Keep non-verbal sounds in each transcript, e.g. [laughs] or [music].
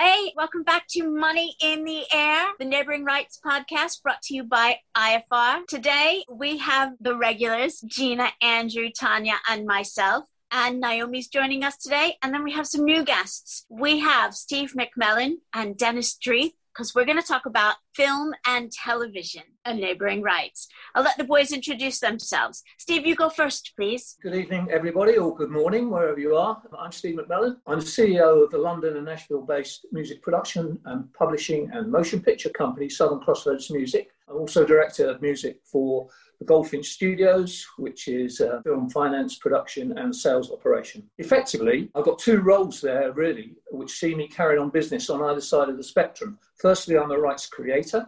Hey, welcome back to Money in the Air, the Neighboring Rights podcast brought to you by IFR. Today we have the regulars, Gina, Andrew, Tanya, and myself. And Naomi's joining us today. And then we have some new guests. We have Steve McMillan and Dennis Dreith because we're going to talk about film and television and neighboring rights. I'll let the boys introduce themselves. Steve, you go first, please. Good evening, everybody, or good morning, wherever you are. I'm Steve McMillan. I'm the CEO of the London and Nashville based music production and publishing and motion picture company, Southern Crossroads Music. I'm also director of music for the Goldfinch Studios, which is uh, film finance, production, and sales operation. Effectively, I've got two roles there, really, which see me carrying on business on either side of the spectrum. Firstly, I'm a rights creator,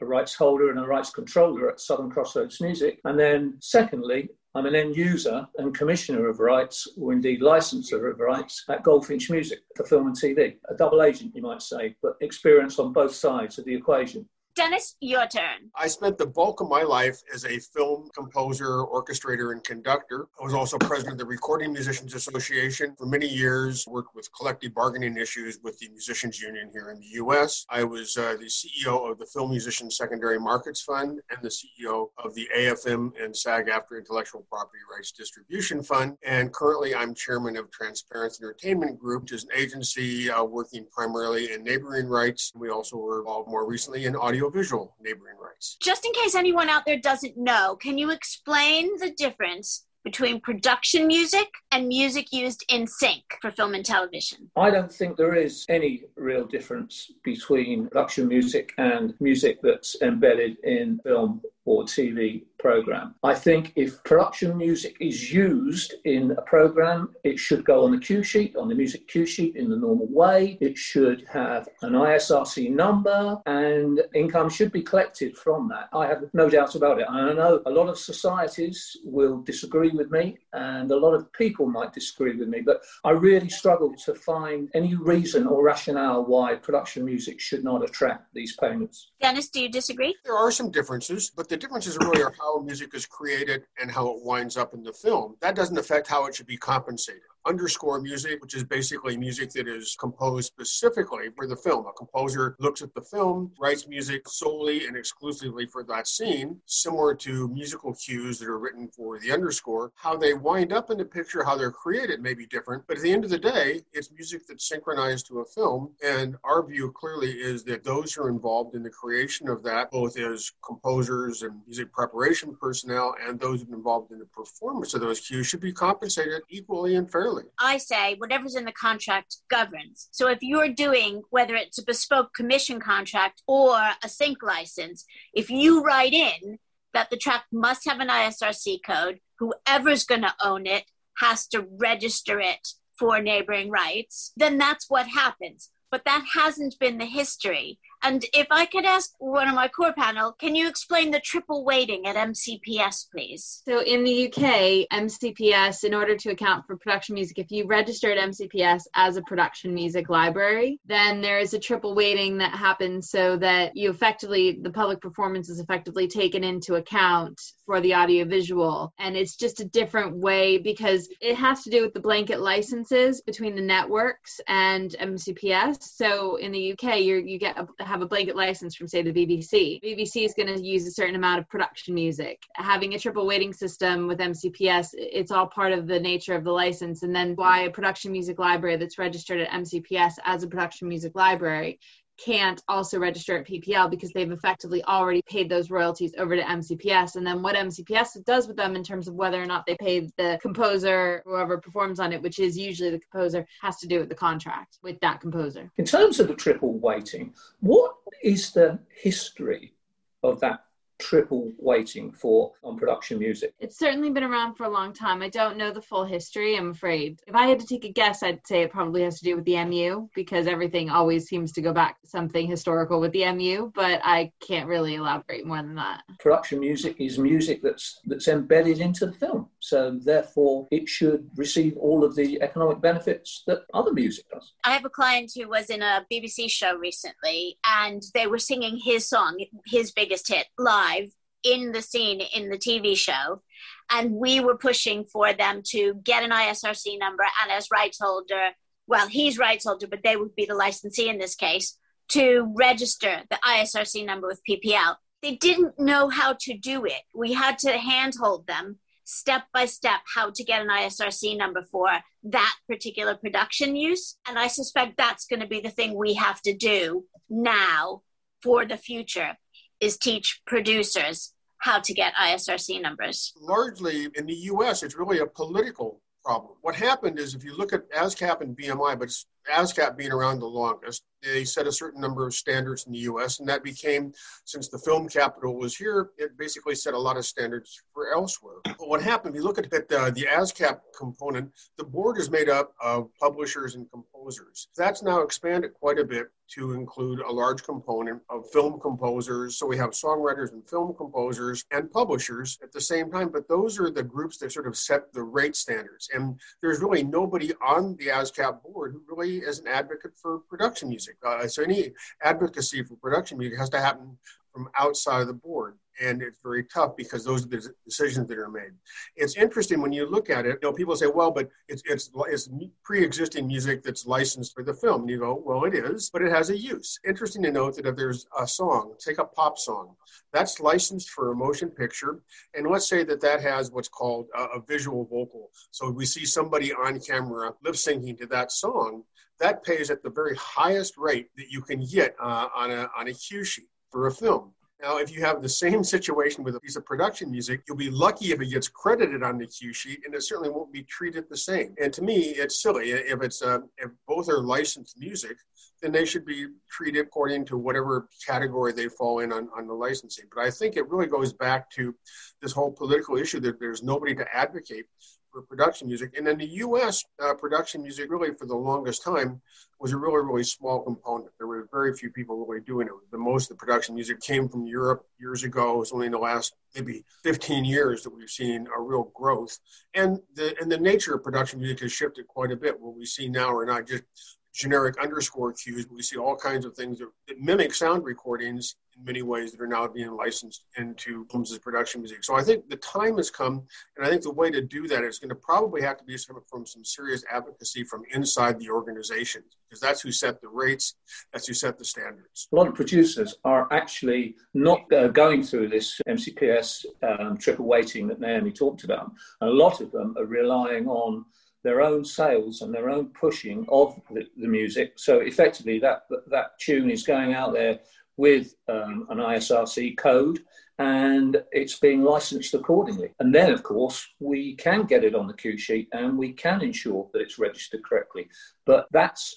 a rights holder, and a rights controller at Southern Crossroads Music. And then, secondly, I'm an end user and commissioner of rights, or indeed licensor of rights, at Goldfinch Music for film and TV. A double agent, you might say, but experience on both sides of the equation. Dennis, your turn. I spent the bulk of my life as a film composer, orchestrator, and conductor. I was also president of the Recording Musicians Association for many years, worked with collective bargaining issues with the Musicians Union here in the U.S. I was uh, the CEO of the Film Musicians Secondary Markets Fund and the CEO of the AFM and SAG AFTRA Intellectual Property Rights Distribution Fund. And currently, I'm chairman of Transparency Entertainment Group, which is an agency uh, working primarily in neighboring rights. We also were involved more recently in audio audiovisual neighboring rights. Just in case anyone out there doesn't know, can you explain the difference between production music and music used in sync for film and television? I don't think there is any real difference between production music and music that's embedded in film or TV program. I think if production music is used in a program, it should go on the cue sheet, on the music cue sheet in the normal way. It should have an ISRC number and income should be collected from that. I have no doubt about it. And I know a lot of societies will disagree with me and a lot of people might disagree with me, but I really struggle to find any reason or rationale why production music should not attract these payments. Dennis, do you disagree? There are some differences, but the differences really are how music is created and how it winds up in the film. That doesn't affect how it should be compensated underscore music, which is basically music that is composed specifically for the film. A composer looks at the film, writes music solely and exclusively for that scene, similar to musical cues that are written for the underscore. How they wind up in the picture, how they're created may be different, but at the end of the day, it's music that's synchronized to a film. And our view clearly is that those who are involved in the creation of that, both as composers and music preparation personnel, and those involved in the performance of those cues, should be compensated equally and fairly. I say whatever's in the contract governs. So if you're doing, whether it's a bespoke commission contract or a sync license, if you write in that the track must have an ISRC code, whoever's going to own it has to register it for neighboring rights, then that's what happens. But that hasn't been the history. And if I could ask one of my core panel, can you explain the triple weighting at MCPS, please? So in the UK, MCPS, in order to account for production music, if you register at MCPS as a production music library, then there is a triple weighting that happens so that you effectively, the public performance is effectively taken into account for the audiovisual. And it's just a different way because it has to do with the blanket licenses between the networks and MCPS. So in the UK, you you get a have a blanket license from, say, the BBC. BBC is going to use a certain amount of production music. Having a triple weighting system with MCPS, it's all part of the nature of the license. And then why a production music library that's registered at MCPS as a production music library can't also register at PPL because they've effectively already paid those royalties over to MCPS. And then what MCPS does with them in terms of whether or not they pay the composer, whoever performs on it, which is usually the composer, has to do with the contract with that composer. In terms of the triple weighting, what is the history of that triple weighting for on production music? It's certainly been around for a long time. I don't know the full history, I'm afraid. If I had to take a guess, I'd say it probably has to do with the MU because everything always seems to go back to something historical with the MU, but I can't really elaborate more than that. Production music is music that's that's embedded into the film. So therefore it should receive all of the economic benefits that other music does. I have a client who was in a BBC show recently and they were singing his song, his biggest hit, live in the scene in the TV show. And we were pushing for them to get an ISRC number and as rights holder, well, he's rights holder, but they would be the licensee in this case, to register the ISRC number with PPL. They didn't know how to do it. We had to handhold them step by step how to get an ISRC number for that particular production use. And I suspect that's going to be the thing we have to do now for the future is teach producers how to get ISRC numbers. Largely in the US, it's really a political problem. What happened is if you look at ASCAP and BMI, but ASCAP being around the longest, they set a certain number of standards in the US, and that became, since the film capital was here, it basically set a lot of standards for elsewhere. But what happened, if you look at the, uh, the ASCAP component, the board is made up of publishers and composers. That's now expanded quite a bit to include a large component of film composers. So we have songwriters and film composers and publishers at the same time, but those are the groups that sort of set the rate standards. And there's really nobody on the ASCAP board who really is an advocate for production music music. Uh, so any advocacy for production music has to happen from outside of the board. And it's very tough because those are the decisions that are made. It's interesting when you look at it. You know, people say, "Well, but it's it's it's pre-existing music that's licensed for the film." And you go, "Well, it is, but it has a use." Interesting to note that if there's a song, take a pop song, that's licensed for a motion picture, and let's say that that has what's called a, a visual vocal. So we see somebody on camera lip syncing to that song that pays at the very highest rate that you can get uh, on, a, on a cue sheet for a film. Now, if you have the same situation with a piece of production music, you'll be lucky if it gets credited on the cue sheet, and it certainly won't be treated the same. And to me, it's silly. If it's uh, if both are licensed music, then they should be treated according to whatever category they fall in on, on the licensing. But I think it really goes back to this whole political issue that there's nobody to advocate for production music. And in the U.S., uh, production music really for the longest time was a really, really small component. There were very few people really doing it. The most of the production music came from Europe years ago. It's only in the last maybe 15 years that we've seen a real growth. And the and the nature of production music has shifted quite a bit. What we see now are not just generic underscore cues, but we see all kinds of things that, that mimic sound recordings in many ways that are now being licensed into films production music. So I think the time has come, and I think the way to do that is going to probably have to be some, from some serious advocacy from inside the organizations, because that's who set the rates, that's who set the standards. A lot of producers are actually not uh, going through this MCPS um, triple weighting that Naomi talked about. A lot of them are relying on their own sales and their own pushing of the, the music. So effectively, that that tune is going out there with um, an ISRC code and it's being licensed accordingly. And then, of course, we can get it on the cue sheet and we can ensure that it's registered correctly. But that's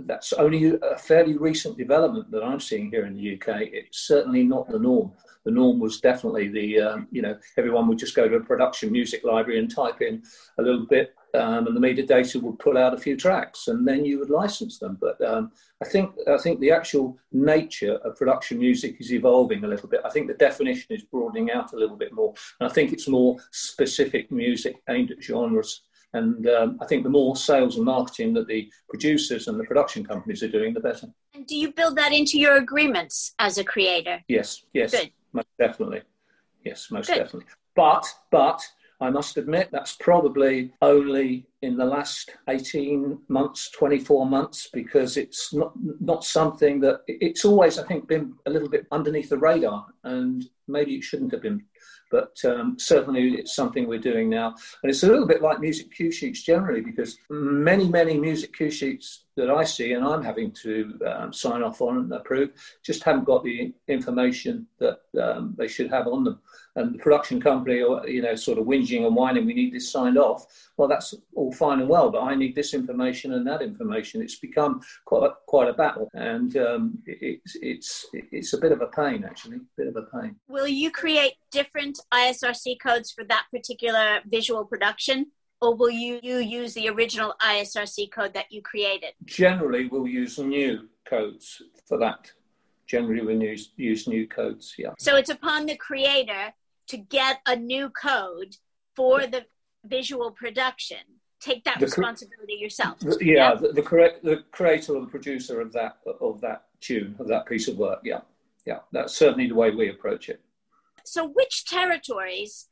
that's only a fairly recent development that I'm seeing here in the UK. It's certainly not the norm. The norm was definitely the, um, you know, everyone would just go to a production music library and type in a little bit um, and the metadata would pull out a few tracks, and then you would license them. But um, I think I think the actual nature of production music is evolving a little bit. I think the definition is broadening out a little bit more, and I think it's more specific music aimed at genres. And um, I think the more sales and marketing that the producers and the production companies are doing, the better. And do you build that into your agreements as a creator? Yes, yes, Good. most definitely. Yes, most Good. definitely. But but I must admit that's probably only in the last 18 months, 24 months, because it's not, not something that it's always, I think, been a little bit underneath the radar, and maybe it shouldn't have been. But um, certainly it's something we're doing now. And it's a little bit like music cue sheets generally, because many, many music cue sheets that I see and I'm having to um, sign off on and approve just haven't got the information that um, they should have on them and the production company or you know sort of whinging and whining we need this signed off well that's all fine and well, but I need this information and that information. It's become quite a, quite a battle, and um, it's it's it's a bit of a pain actually, a bit of a pain. Will you create different ISRC codes for that particular visual production? Or will you, you use the original ISRC code that you created? Generally, we'll use new codes for that. Generally, we use, use new codes, yeah. So it's upon the creator to get a new code for the visual production. Take that the, responsibility yourself. The, yeah, yeah, the, the correct the creator or the producer of that of that tune of that piece of work. Yeah, yeah, that's certainly the way we approach it. So, which territories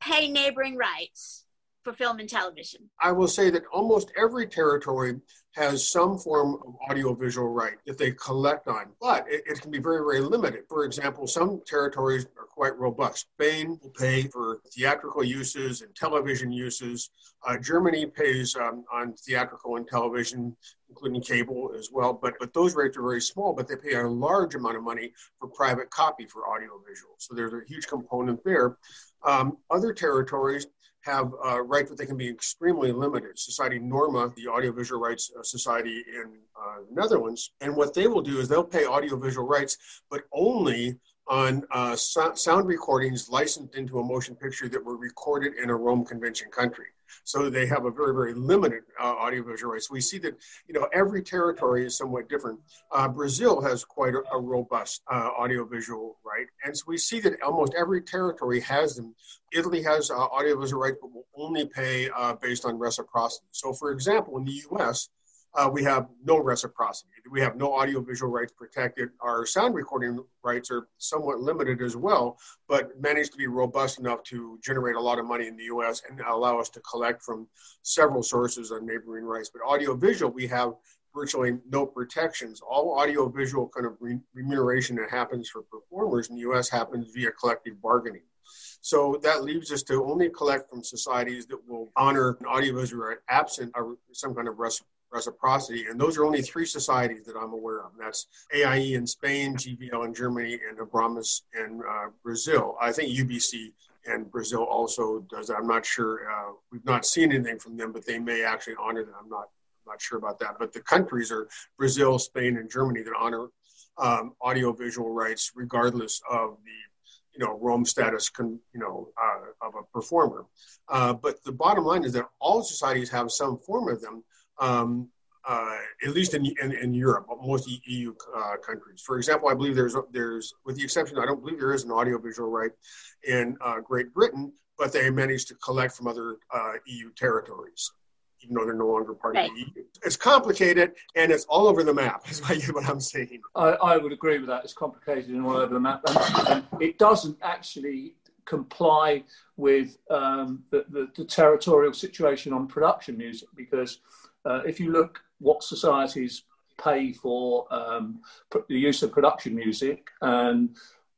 pay neighboring rights for film and television? I will say that almost every territory has some form of audiovisual right that they collect on, but it, it, can be very, very limited. For example, some territories are quite robust. Spain will pay for theatrical uses and television uses. Uh, Germany pays um, on theatrical and television, including cable as well, but, but those rates are very small, but they pay a large amount of money for private copy for audiovisual. So there's a huge component there. Um, other territories have rights, but they can be extremely limited. Society Norma, the Audiovisual Rights uh, Society in uh, the Netherlands, and what they will do is they'll pay audiovisual rights, but only on uh, so- sound recordings licensed into a motion picture that were recorded in a Rome Convention country. So they have a very, very limited uh, audiovisual rights. We see that, you know, every territory is somewhat different. Uh, Brazil has quite a, a robust uh, audiovisual right. And so we see that almost every territory has them. Italy has uh, audiovisual rights, but will only pay uh, based on reciprocity. So, for example, in the US, uh, we have no reciprocity. We have no audiovisual rights protected. Our sound recording rights are somewhat limited as well, but manage to be robust enough to generate a lot of money in the US and allow us to collect from several sources on neighboring rights. But audiovisual, we have virtually no protections. All audiovisual kind of re- remuneration that happens for performers in the US happens via collective bargaining. So that leaves us to only collect from societies that will honor an audiovisual absent some kind of reciprocity. And those are only three societies that I'm aware of. That's AIE in Spain, GVL in Germany, and Abramus in uh, Brazil. I think UBC and Brazil also does that. I'm not sure. Uh, we've not seen anything from them, but they may actually honor that. I'm not I'm not sure about that. But the countries are Brazil, Spain, and Germany that honor um, audiovisual rights regardless of the you know Rome status, con, you know, uh, of a performer. Uh, but the bottom line is that all societies have some form of them um, uh, at least in, in, in, Europe, most EU uh, countries. For example, I believe there's, there's, with the exception, I don't believe there is an audiovisual right in uh, Great Britain, but they managed to collect from other uh, EU territories, even though they're no longer part right. of the EU. It's complicated and it's all over the map, [laughs] is what I'm saying. I, I would agree with that. It's complicated and all over the map. And it doesn't actually comply with um, the, the, the territorial situation on production music because uh, if you look what societies pay for um, the use of production music and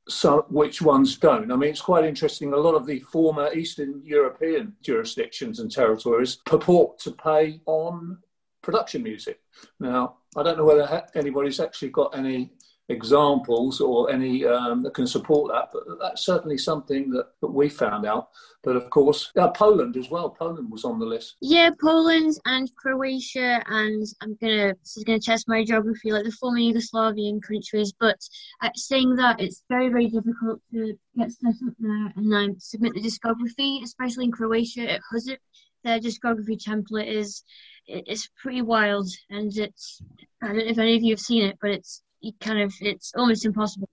so which ones don't. I mean, it's quite interesting. A lot of the former Eastern European jurisdictions and territories purport to pay on production music. Now, I don't know whether anybody's actually got any examples or any um, that can support that. But that's certainly something that, that we found out. But of course, uh, Poland as well. Poland was on the list. Yeah, Poland and Croatia, and I'm gonna this is gonna test my geography, like the former Yugoslavian countries. But uh, saying that, it's very very difficult to get set up there and then submit the discography, especially in Croatia. It has it. Their discography template is it's pretty wild, and it's I don't know if any of you have seen it, but it's you kind of it's almost impossible.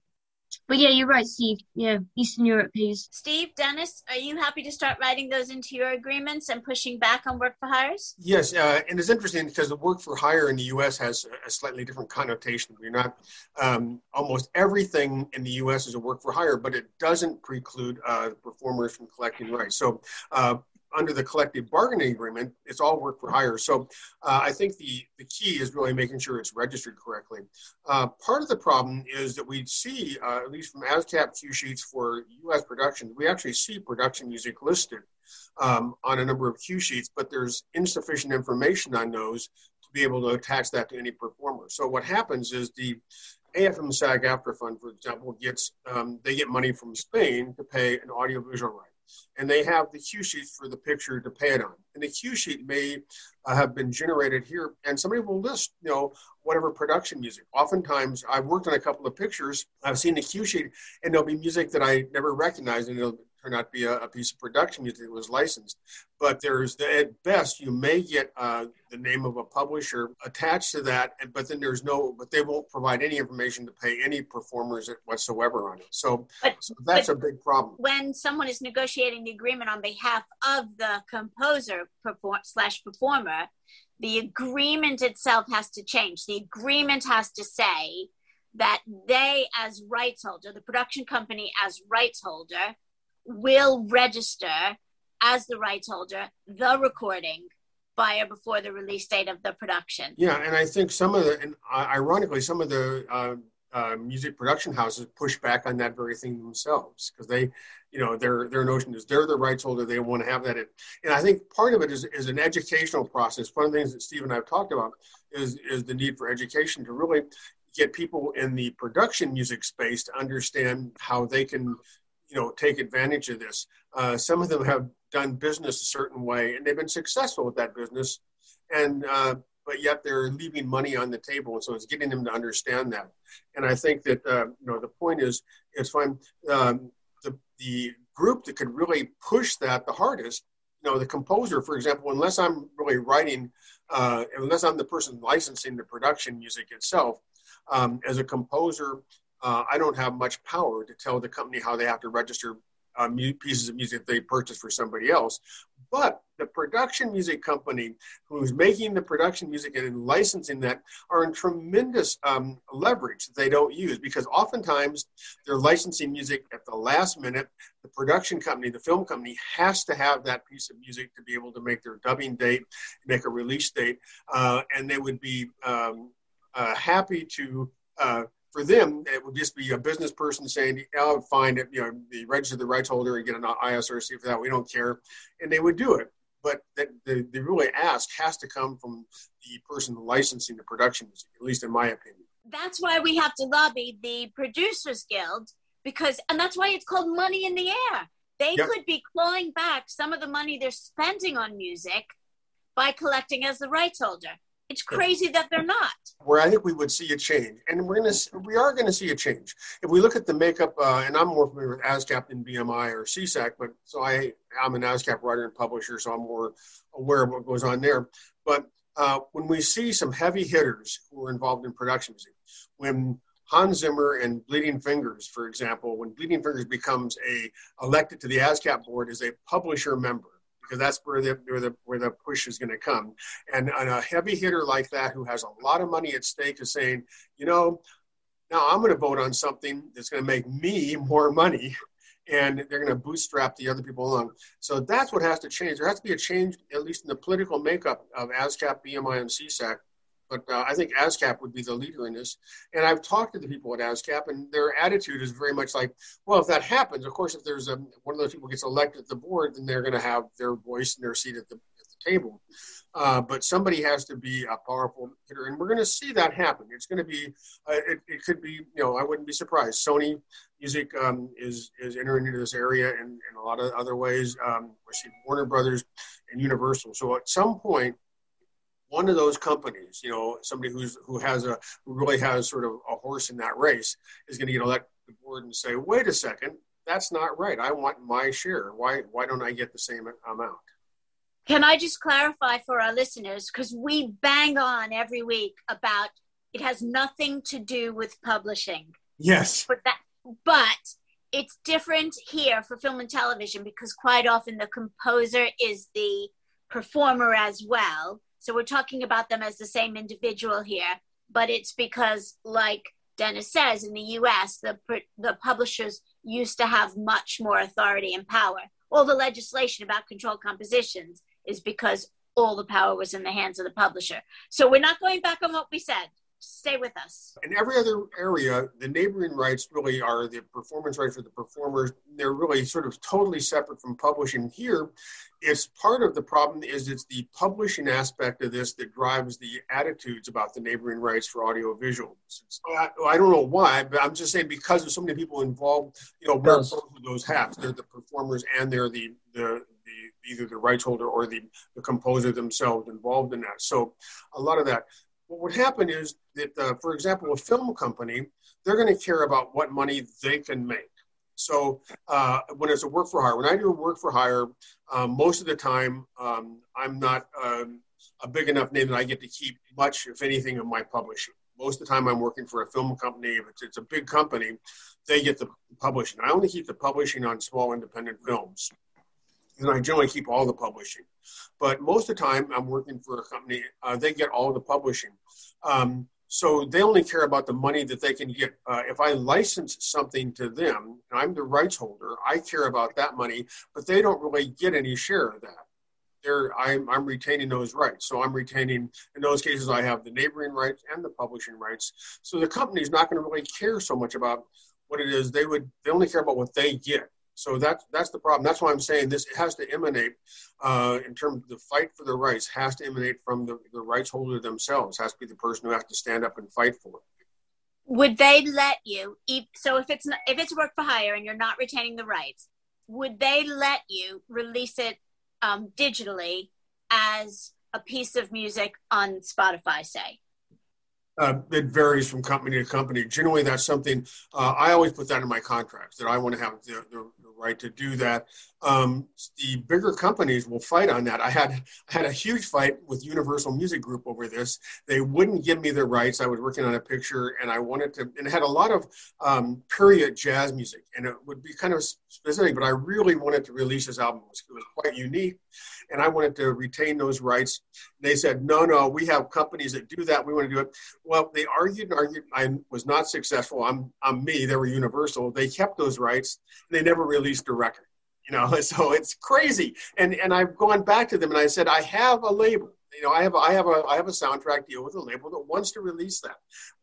But yeah, you're right, Steve. Yeah, Eastern Europe pays. Steve, Dennis, are you happy to start writing those into your agreements and pushing back on work for hires? Yes, uh, and it's interesting because the work for hire in the U.S. has a slightly different connotation. We're not um, almost everything in the U.S. is a work for hire, but it doesn't preclude uh, performers from collecting rights. So uh, under the collective bargaining agreement, it's all work for hire. So uh, I think the, the key is really making sure it's registered correctly. Uh, part of the problem is that we see, uh, at least from ASCAP cue sheets for US productions, we actually see production music listed um, on a number of cue sheets, but there's insufficient information on those to be able to attach that to any performer. So what happens is the AFM SAG AFTRA fund, for example, gets um, they get money from Spain to pay an audiovisual right. And they have the cue sheets for the picture to it on. And the cue sheet may uh, have been generated here, and somebody will list, you know, whatever production music. Oftentimes, I've worked on a couple of pictures. I've seen the cue sheet, and there'll be music that I never recognized, and it'll turn out to be a, a, piece of production music that was licensed. But there's the, at best you may get uh, the name of a publisher attached to that, but then there's no, but they won't provide any information to pay any performers whatsoever on it. So, but, so that's a big problem. When someone is negotiating the agreement on behalf of the composer perform, slash performer, the agreement itself has to change. The agreement has to say that they, as rights holder, the production company as rights holder, will register as the rights holder the recording by or before the release date of the production. Yeah, and I think some of the, and uh, ironically, some of the uh, uh, music production houses push back on that very thing themselves because they, you know, their their notion is they're the rights holder, they want to have that. In. And I think part of it is, is an educational process. One of the things that Steve and I have talked about is is the need for education to really get people in the production music space to understand how they can you know take advantage of this. Uh, some of them have done business a certain way, and they've been successful with that business, and uh, but yet they're leaving money on the table, and so it's getting them to understand that. And I think that uh, you know the point is it's fine. Um, the the group that could really push that the hardest, you know, the composer, for example, unless I'm really writing, uh, unless I'm the person licensing the production music itself, um, as a composer, uh, I don't have much power to tell the company how they have to register uh, pieces of music they purchase for somebody else. But the production music company who's making the production music and licensing that are in tremendous um, leverage that they don't use because oftentimes they're licensing music at the last minute. The production company, the film company, has to have that piece of music to be able to make their dubbing date, make a release date, uh, and they would be um, uh, happy to uh, for them, it would just be a business person saying, "Oh, fine, you know, the register the rights holder and get an ISRC for that. We don't care," and they would do it. But the, the, the really ask has to come from the person licensing the production music, at least in my opinion. That's why we have to lobby the Producers Guild because, and that's why it's called money in the air. They yep. could be clawing back some of the money they're spending on music by collecting as the rights holder. It's crazy that they're not. Where I think we would see a change, and we're gonna we are gonna see a change if we look at the makeup. Uh, and I'm more familiar with ASCAP than BMI or SESAC, but so I am an ASCAP writer and publisher, so I'm more aware of what goes on there. But uh, when we see some heavy hitters who are involved in production music, when Hans Zimmer and Bleeding Fingers, for example, when Bleeding Fingers becomes a elected to the ASCAP board as a publisher member, because that's where the where the where the push is going to come. And, and a heavy hitter like that who has a lot of money at stake is saying, you know, now I'm going to vote on something that's going to make me more money. And they're going to bootstrap the other people along. So that's what has to change. There has to be a change, at least in the political makeup of ASCAP, BMI, and SESAC, but uh, I think ASCAP would be the leader in this. And I've talked to the people at ASCAP, and their attitude is very much like, well, if that happens, of course, if there's a, one of those people gets elected to the board, then they're going to have their voice and their seat at the, at the table. Uh, but somebody has to be a powerful hitter, and we're going to see that happen. It's going to be, uh, it, it, could be, you know, I wouldn't be surprised. Sony Music um, is is entering into this area in, in a lot of other ways. Um, we see Warner Brothers and Universal. So at some point, one of those companies, you know, somebody who's who has a who really has sort of a horse in that race is going to get elected to the board and say, wait a second, that's not right. I want my share. Why why don't I get the same amount? Can I just clarify for our listeners because we bang on every week about it has nothing to do with publishing. Yes. But that but it's different here for film and television because quite often the composer is the performer as well so we're talking about them as the same individual here, but it's because, like Dennis says, in the US, the, the publishers used to have much more authority and power. All the legislation about controlled compositions is because all the power was in the hands of the publisher. So we're not going back on what we said. Stay with us. In every other area, the neighboring rights really are the performance rights for the performers. They're really sort of totally separate from publishing. Here, it's part of the problem is it's the publishing aspect of this that drives the attitudes about the neighboring rights for audiovisual. I, I don't know why, but I'm just saying because of so many people involved, you know, wear both of those hats. They're the performers and they're the, the, the either the rights holder or the, the composer themselves involved in that. So a lot of that. What would happen is that, uh, for example, a film company, they're going to care about what money they can make. So uh, when it's a work for hire, when I do a work for hire, um, most of the time um, I'm not um, a big enough name that I get to keep much, if anything, of my publishing. Most of the time I'm working for a film company. If it's, it's a big company, they get the publishing. I only keep the publishing on small independent films. And I generally keep all the publishing. But most of the time I'm working for a company, uh, they get all the publishing. Um, so they only care about the money that they can get. Uh, if I license something to them, and I'm the rights holder, I care about that money, but they don't really get any share of that. They're, I'm, I'm retaining those rights. So I'm retaining, in those cases, I have the neighboring rights and the publishing rights. So the company's not going to really care so much about what it is. They would, they only care about what they get. So that's that's the problem. That's why I'm saying this has to emanate, uh, in terms of the fight for the rights, has to emanate from the, the rights holder themselves. Has to be the person who has to stand up and fight for it. Would they let you? So if it's not, if it's work for hire and you're not retaining the rights, would they let you release it um, digitally as a piece of music on Spotify, say? Uh, it varies from company to company. Generally, that's something uh, I always put that in my contracts that I want to have the, the, the right to do that. Um, the bigger companies will fight on that. I had I had a huge fight with Universal Music Group over this. They wouldn't give me the rights. I was working on a picture, and I wanted to, and it had a lot of um, period jazz music, and it would be kind of specific. But I really wanted to release this album. It was, it was quite unique, and I wanted to retain those rights. They said, "No, no, we have companies that do that. We want to do it." Well, they argued and argued. I was not successful. I'm I'm me. They were Universal. They kept those rights. they never released a record you know [laughs] so it's crazy. And and i've gone back to them and i said i have a label. You know i have i have a i have a soundtrack deal with a label that wants to release that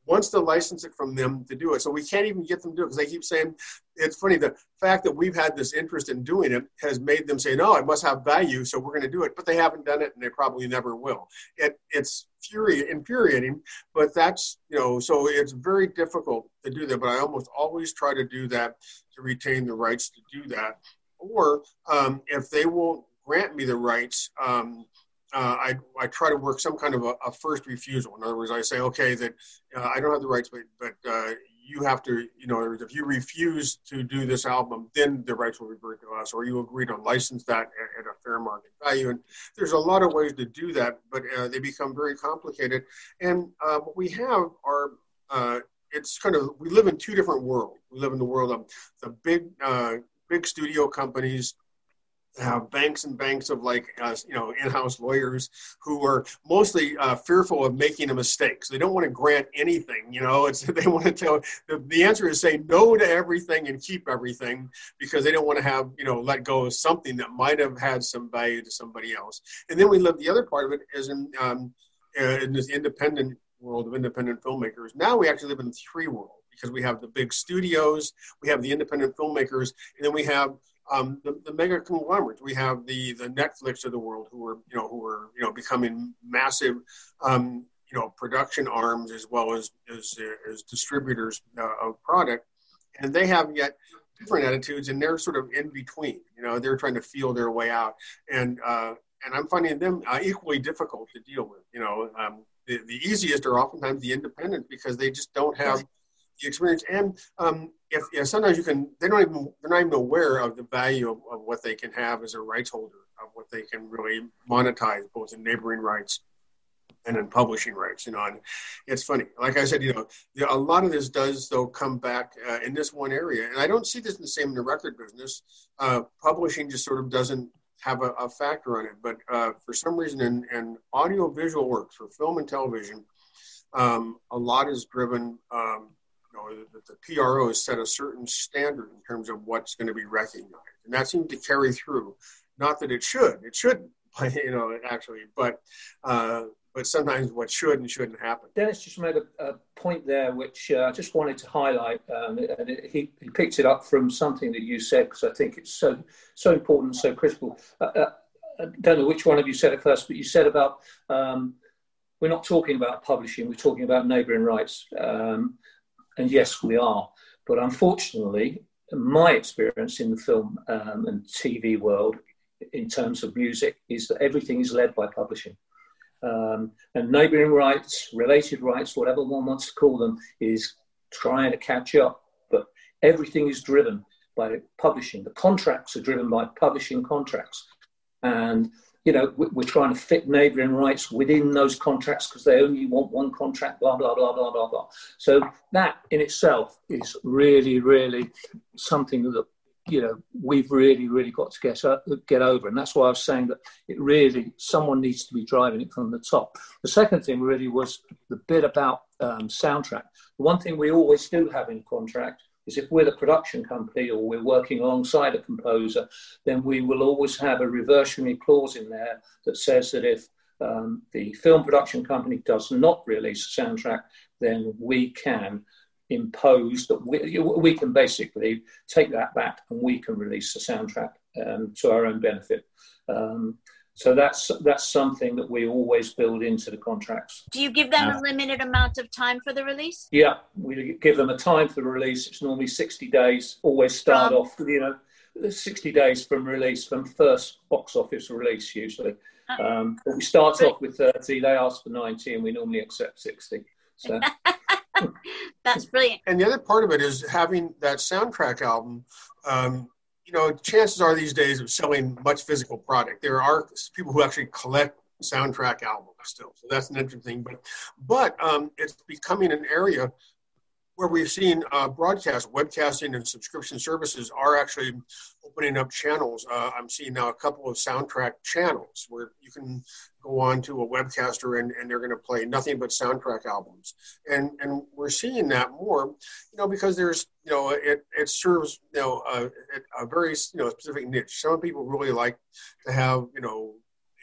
wants to license it from them to do it. So we can't even get them to do it because they keep saying it's funny the fact that we've had this interest in doing it has made them say no it must have value so we're going to do it but they haven't done it and they probably never will. It it's fury infuriating but that's you know so it's very difficult to do that but i almost always try to do that to retain the rights to do that. Or um, if they won't grant me the rights, um, uh, I, I try to work some kind of a, a, first refusal. In other words, I say, okay, that uh, I don't have the rights, but, but uh, you have to, you know, if you refuse to do this album, then the rights will revert to us, or you agree to license that at, at a fair market value. And there's a lot of ways to do that, but uh, they become very complicated. And uh, what we have are uh, it's kind of we live in two different worlds. We live in the world of the big big studio companies have banks and banks of like uh, you know in-house lawyers who are mostly uh, fearful of making a mistake. So they don't want to grant anything you know? It's [laughs] they want to tell the, the answer is say no to everything and keep everything because they don't want to have you know let go of something that might have had some value to somebody else. And then we live the other part of it is in um, uh, in this independent world of independent filmmakers. Now we actually live in three worlds because we have the big studios, we have the independent filmmakers, and then we have um, the, the, mega conglomerates. We have the the Netflix of the world who are you know who are you know becoming massive um, you know production arms as well as as, as distributors uh, of product, and they have yet different attitudes, and they're sort of in between. You know, they're trying to feel their way out, and uh, and I'm finding them uh, equally difficult to deal with. You know. Um, the, the easiest are oftentimes the independent because they just don't have the experience and um, if, sometimes you can they don't even they're not even aware of the value of, of, what they can have as a rights holder of what they can really monetize both in neighboring rights and in publishing rights you know and it's funny. Like i said you know a lot of this does though come back uh, in this one area and i don't see this in the same in the record business. Uh, publishing just sort of doesn't have a, a factor on it but uh, for some reason in, in audio visual works for film and television um, a lot is driven um, the PRO has set a certain standard in terms of what's going to be recognized, and that seemed to carry through. Not that it should, it shouldn't, [laughs] but, you know, actually, but uh, but sometimes what should and shouldn't happen. Dennis just made a, a point there, which uh, I just wanted to highlight, um, and it, he, he picked it up from something that you said because I think it's so so important, so critical. Uh, uh, I don't know which one of you said it first, but you said about um, we're not talking about publishing, we're talking about neighbouring rights, um, and yes, we are. But unfortunately, my experience in the film um, and TV world, in terms of music, is that everything is led by publishing. Um, and neighbouring rights, related rights, whatever one wants to call them, is trying to catch up. But everything is driven by publishing. The contracts are driven by publishing contracts. And, you know, we're trying to fit neighbouring rights within those contracts because they only want one contract, blah, blah, blah, blah, blah, blah. So that in itself is really, really something that you know we've really really got to get uh, get over. And that's why i was saying that it really someone needs to be driving it from the top. The second thing really was the bit about um, soundtrack. The one thing we always do have in contract is if we're the production company or we're working alongside a composer then we will always have a reversionary clause in there that says that if um, the film production company does not release a soundtrack then we can impose that we, we can basically take that back and we can release the soundtrack um, to our own benefit. Um, so that's that's something that we always build into the contracts. Do you give them uh, a limited amount of time for the release? Yeah, we give them a time for the release. It's normally 60 days. Always start from? off, you know, 60 days from release, from first box office release usually. Uh, um, but we start off with 30. They ask for 90, and we normally accept 60. So. [laughs] That's brilliant. And the other part of it is having that soundtrack album. Um, you know, chances are these days of selling much physical product. There are people who actually collect soundtrack albums still, so that's an interesting. But, but um, it's becoming an area where we've seen uh, broadcast, webcasting, and subscription services are actually opening up channels. Uh, I'm seeing now a couple of soundtrack channels where you can go on to a webcaster and, and they're going to play nothing but soundtrack albums. And and we're seeing that more, you know, because there's, you know, it, it serves, you know, a, a very, you know, specific niche. Some people really like to have, you know,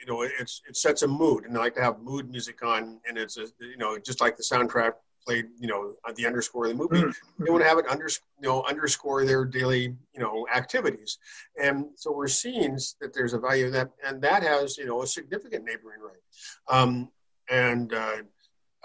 you know, it's it sets a mood, and they like to have mood music on, and it's a, you know just like the soundtrack played, you know, the underscore of the movie. Mm-hmm. They want to have it under, you know, underscore their daily, you know, activities. And so we're seeing that there's a value in that, and that has, you know, a significant neighboring right. Um, and uh,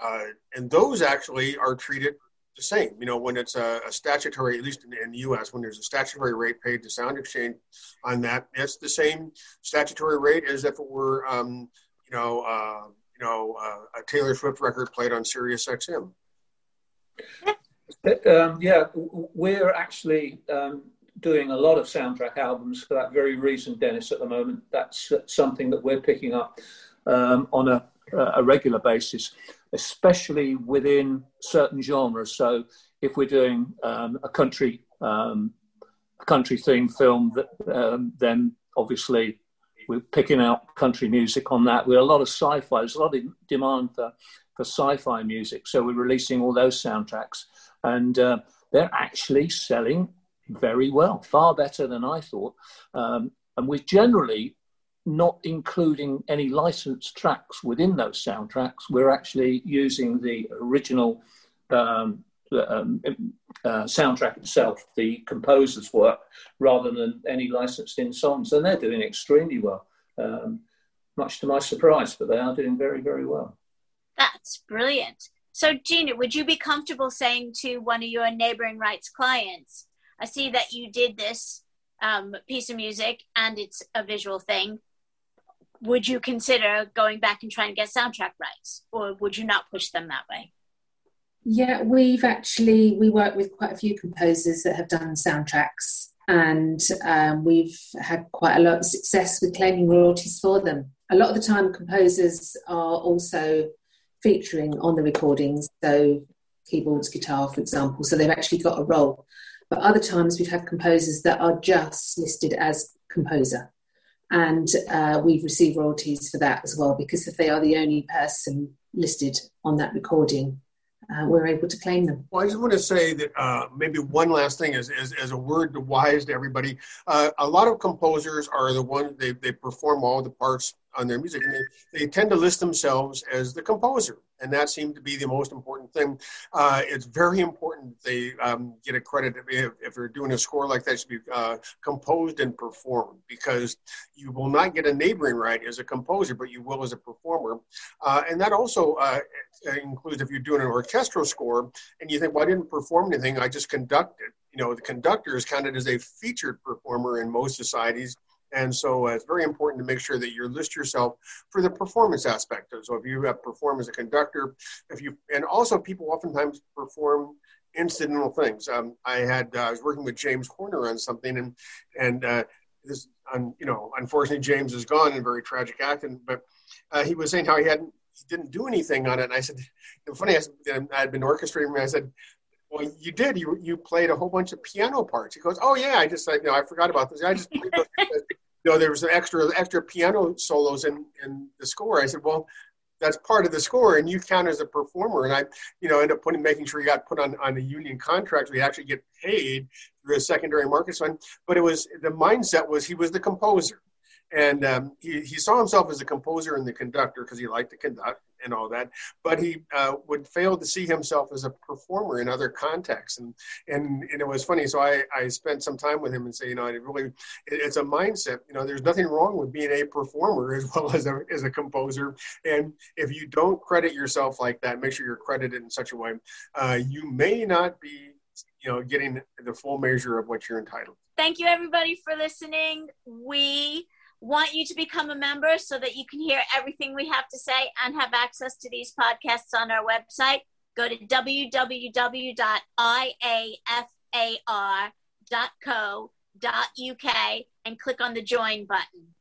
uh, and those actually are treated the same. You know, when it's a, a statutory, at least in, in, the U.S., when there's a statutory rate paid to Sound Exchange on that, it's the same statutory rate as if it were, um, you know, uh, you know, uh, a Taylor Swift record played on Sirius XM. Um, yeah, we're actually um, doing a lot of soundtrack albums for that very reason, Dennis. At the moment, that's something that we're picking up um, on a, a, regular basis, especially within certain genres. So, if we're doing um, a country um, a country themed film, that, um, then obviously we're picking out country music on that. With a lot of sci-fi, there's a lot of demand for for sci-fi music. So we're releasing all those soundtracks, and uh, they're actually selling very well, far better than I thought. Um, and we're generally not including any licensed tracks within those soundtracks. We're actually using the original um, um, uh, soundtrack itself, the composer's work, rather than any licensed in songs. And they're doing extremely well, um, much to my surprise, but they are doing very, very well. That's brilliant. So, Gina, would you be comfortable saying to one of your neighboring rights clients, I see that you did this um, piece of music and it's a visual thing. Would you consider going back and trying to get soundtrack rights, or would you not push them that way? Yeah, we've actually we work with quite a few composers that have done soundtracks, and um, we've had quite a lot of success with claiming royalties for them. A lot of the time, composers are also featuring on the recordings, so keyboards, guitar, for example. So they've actually got a role. But other times we've had composers that are just listed as composer. And uh, we've received royalties for that as well, because if they are the only person listed on that recording, uh, we're able to claim them. Well, I just want to say that uh, maybe one last thing is, as, as a word to wise to everybody. Uh, a lot of composers are the ones they, they perform all the parts on their music, and they, they tend to list themselves as the composer, and that seemed to be the most important thing. Uh, it's very important they um, get a credit if, if they're doing a score like that. It should be uh, composed and performed because you will not get a neighboring right as a composer, but you will as a performer, uh, and that also uh, includes if you're doing an orchestral score and you think, well, I didn't perform anything, I just conducted. You know, the conductor is counted as a featured performer in most societies and so uh, it's very important to make sure that you list yourself for the performance aspect. So if you have perform as a conductor, if you, and also people oftentimes perform incidental things. Um, I had, uh, I was working with James Horner on something and, and uh, this, you know, unfortunately James is gone in a very tragic accident, but uh, he was saying how he hadn't, he didn't do anything on it. And I said, funny, I, said, I had been orchestrating, I said, well, you did. You you played a whole bunch of piano parts. He goes, oh yeah, I just I, you know I forgot about this. I just played those [laughs] you know, there was an extra extra piano solos in in the score. I said, well, that's part of the score, and you count as a performer. And I, you know, end up putting making sure he got put on on a union contract, he actually get paid through a secondary market fund. But it was the mindset was he was the composer and um, he, he saw himself as a composer and the conductor because he liked to conduct and all that but he uh, would fail to see himself as a performer in other contexts. And and, and it was funny so I, I spent some time with him and say you know it really it, it's a mindset you know there's nothing wrong with being a performer [laughs] as well as a, as a composer. And if you don't credit yourself like that make sure you're credited in such a way uh, you may not be you know getting the full measure of what you're entitled thank you everybody for listening. We want you to become a member so that you can hear everything we have to say and have access to these podcasts on our website. Go to www.iafar.co.uk and click on the join button.